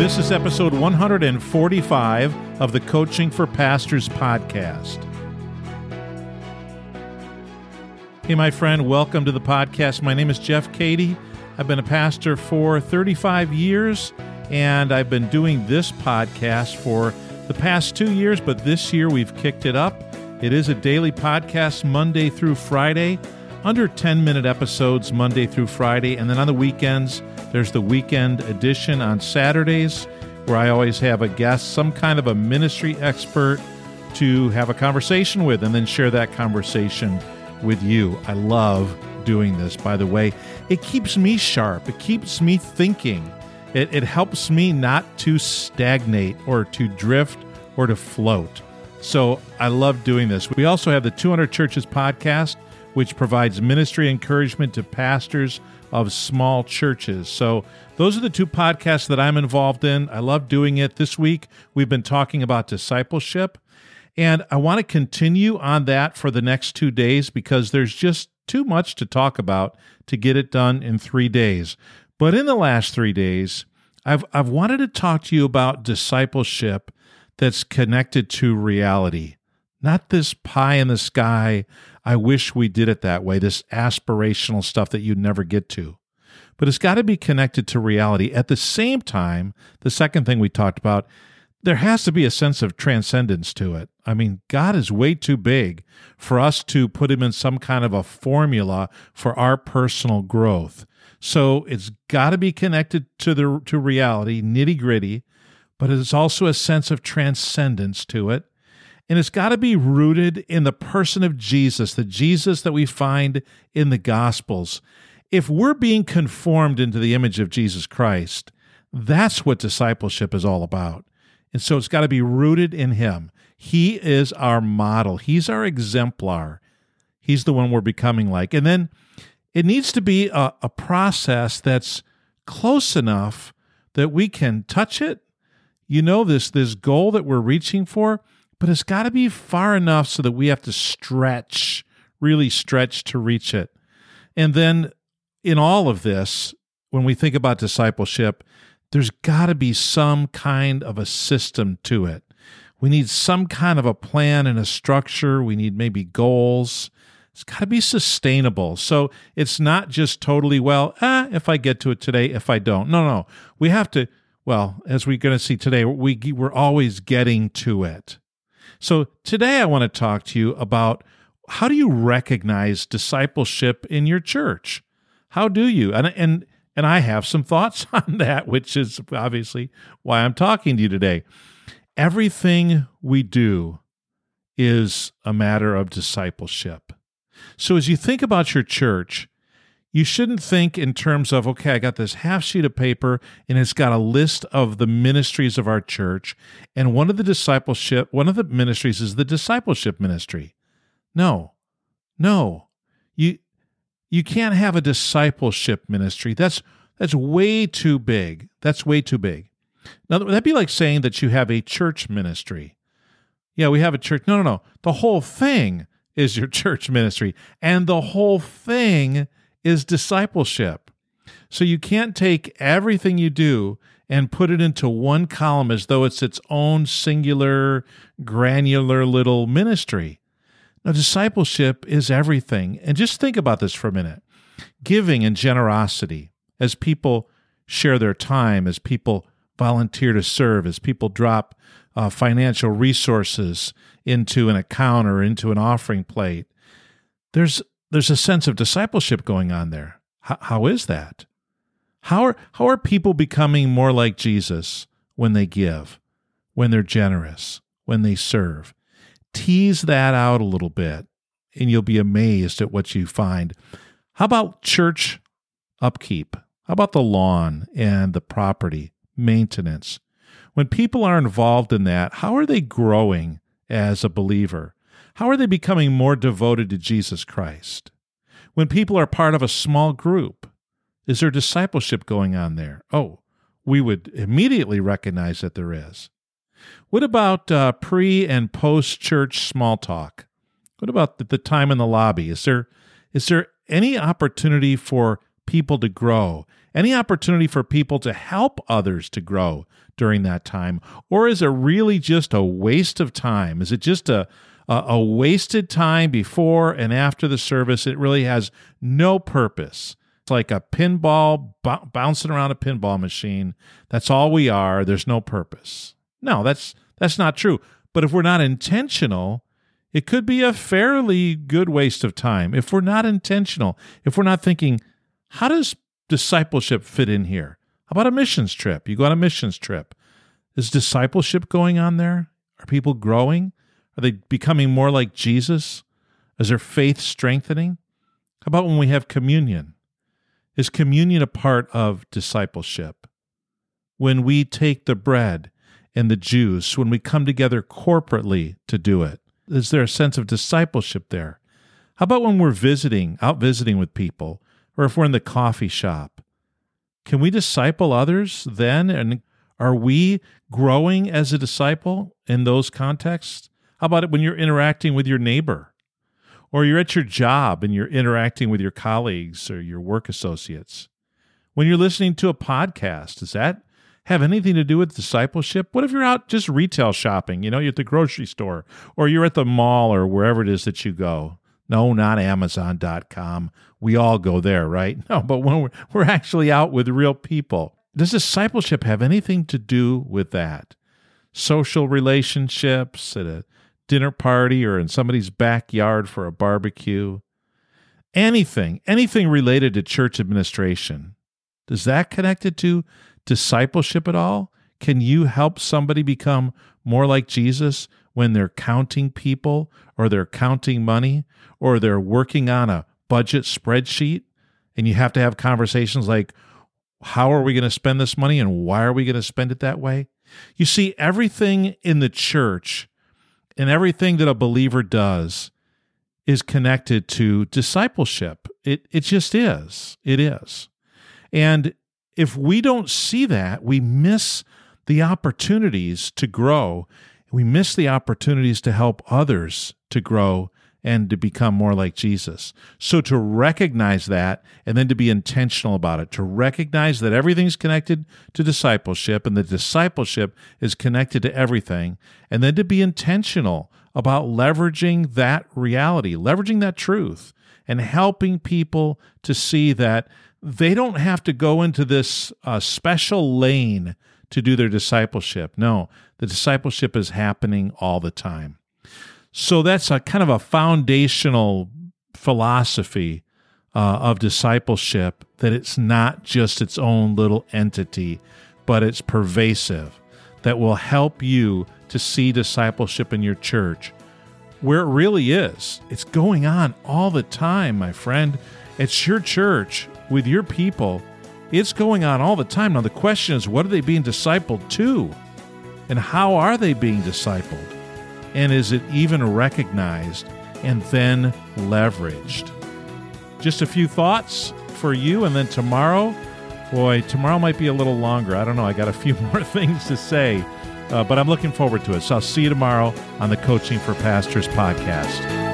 This is episode 145 of the Coaching for Pastors podcast. Hey, my friend, welcome to the podcast. My name is Jeff Cady. I've been a pastor for 35 years, and I've been doing this podcast for the past two years, but this year we've kicked it up. It is a daily podcast Monday through Friday, under 10 minute episodes Monday through Friday, and then on the weekends, there's the weekend edition on Saturdays, where I always have a guest, some kind of a ministry expert to have a conversation with, and then share that conversation with you. I love doing this, by the way. It keeps me sharp, it keeps me thinking. It, it helps me not to stagnate or to drift or to float. So I love doing this. We also have the 200 Churches podcast, which provides ministry encouragement to pastors of small churches. So, those are the two podcasts that I'm involved in. I love doing it. This week, we've been talking about discipleship, and I want to continue on that for the next two days because there's just too much to talk about to get it done in three days. But in the last three days, I've, I've wanted to talk to you about discipleship that's connected to reality, not this pie in the sky I wish we did it that way, this aspirational stuff that you'd never get to. But it's got to be connected to reality. At the same time, the second thing we talked about, there has to be a sense of transcendence to it. I mean, God is way too big for us to put him in some kind of a formula for our personal growth. So it's got to be connected to the to reality, nitty gritty, but it's also a sense of transcendence to it. And it's got to be rooted in the person of Jesus, the Jesus that we find in the Gospels. If we're being conformed into the image of Jesus Christ, that's what discipleship is all about. And so it's got to be rooted in Him. He is our model, He's our exemplar. He's the one we're becoming like. And then it needs to be a, a process that's close enough that we can touch it. You know, this, this goal that we're reaching for but it's got to be far enough so that we have to stretch, really stretch to reach it. And then in all of this, when we think about discipleship, there's got to be some kind of a system to it. We need some kind of a plan and a structure. We need maybe goals. It's got to be sustainable. So it's not just totally, well, ah, if I get to it today, if I don't. No, no. We have to, well, as we're going to see today, we, we're always getting to it. So today I want to talk to you about how do you recognize discipleship in your church? How do you? And and and I have some thoughts on that, which is obviously why I'm talking to you today. Everything we do is a matter of discipleship. So as you think about your church, you shouldn't think in terms of, okay, I got this half sheet of paper and it's got a list of the ministries of our church. And one of the discipleship, one of the ministries is the discipleship ministry. No, no, you, you can't have a discipleship ministry. That's, that's way too big. That's way too big. Now, that'd be like saying that you have a church ministry. Yeah, we have a church. No, no, no. The whole thing is your church ministry. And the whole thing is discipleship. So you can't take everything you do and put it into one column as though it's its own singular, granular little ministry. Now, discipleship is everything. And just think about this for a minute giving and generosity as people share their time, as people volunteer to serve, as people drop uh, financial resources into an account or into an offering plate. There's there's a sense of discipleship going on there. How is that? How are, how are people becoming more like Jesus when they give, when they're generous, when they serve? Tease that out a little bit, and you'll be amazed at what you find. How about church upkeep? How about the lawn and the property maintenance? When people are involved in that, how are they growing as a believer? How are they becoming more devoted to Jesus Christ? When people are part of a small group, is there discipleship going on there? Oh, we would immediately recognize that there is. What about uh, pre and post church small talk? What about the, the time in the lobby? Is there is there any opportunity for people to grow? Any opportunity for people to help others to grow during that time? Or is it really just a waste of time? Is it just a, a, a wasted time before and after the service? It really has no purpose. It's like a pinball b- bouncing around a pinball machine. That's all we are. There's no purpose. No, that's that's not true. But if we're not intentional, it could be a fairly good waste of time. If we're not intentional, if we're not thinking, how does discipleship fit in here? How about a missions trip? You go on a missions trip. Is discipleship going on there? Are people growing? Are they becoming more like Jesus? Is their faith strengthening? How about when we have communion? Is communion a part of discipleship? When we take the bread and the juice, when we come together corporately to do it, is there a sense of discipleship there? How about when we're visiting, out visiting with people, or if we're in the coffee shop? Can we disciple others then? And are we growing as a disciple in those contexts? How about it when you're interacting with your neighbor? Or you're at your job and you're interacting with your colleagues or your work associates? When you're listening to a podcast, does that have anything to do with discipleship? What if you're out just retail shopping? You know, you're at the grocery store or you're at the mall or wherever it is that you go. No, not Amazon.com. We all go there, right? No, but when we're, we're actually out with real people, does discipleship have anything to do with that? Social relationships dinner party or in somebody's backyard for a barbecue? Anything, anything related to church administration. Does that connected to discipleship at all? Can you help somebody become more like Jesus when they're counting people or they're counting money or they're working on a budget spreadsheet? And you have to have conversations like, how are we going to spend this money and why are we going to spend it that way? You see, everything in the church and everything that a believer does is connected to discipleship. It, it just is. It is. And if we don't see that, we miss the opportunities to grow. We miss the opportunities to help others to grow and to become more like Jesus. So to recognize that and then to be intentional about it, to recognize that everything's connected to discipleship and the discipleship is connected to everything, and then to be intentional about leveraging that reality, leveraging that truth, and helping people to see that they don't have to go into this uh, special lane to do their discipleship. No, the discipleship is happening all the time. So that's a kind of a foundational philosophy uh, of discipleship that it's not just its own little entity, but it's pervasive, that will help you to see discipleship in your church where it really is. It's going on all the time, my friend. It's your church with your people. It's going on all the time. Now, the question is what are they being discipled to? And how are they being discipled? And is it even recognized and then leveraged? Just a few thoughts for you, and then tomorrow, boy, tomorrow might be a little longer. I don't know. I got a few more things to say, uh, but I'm looking forward to it. So I'll see you tomorrow on the Coaching for Pastors podcast.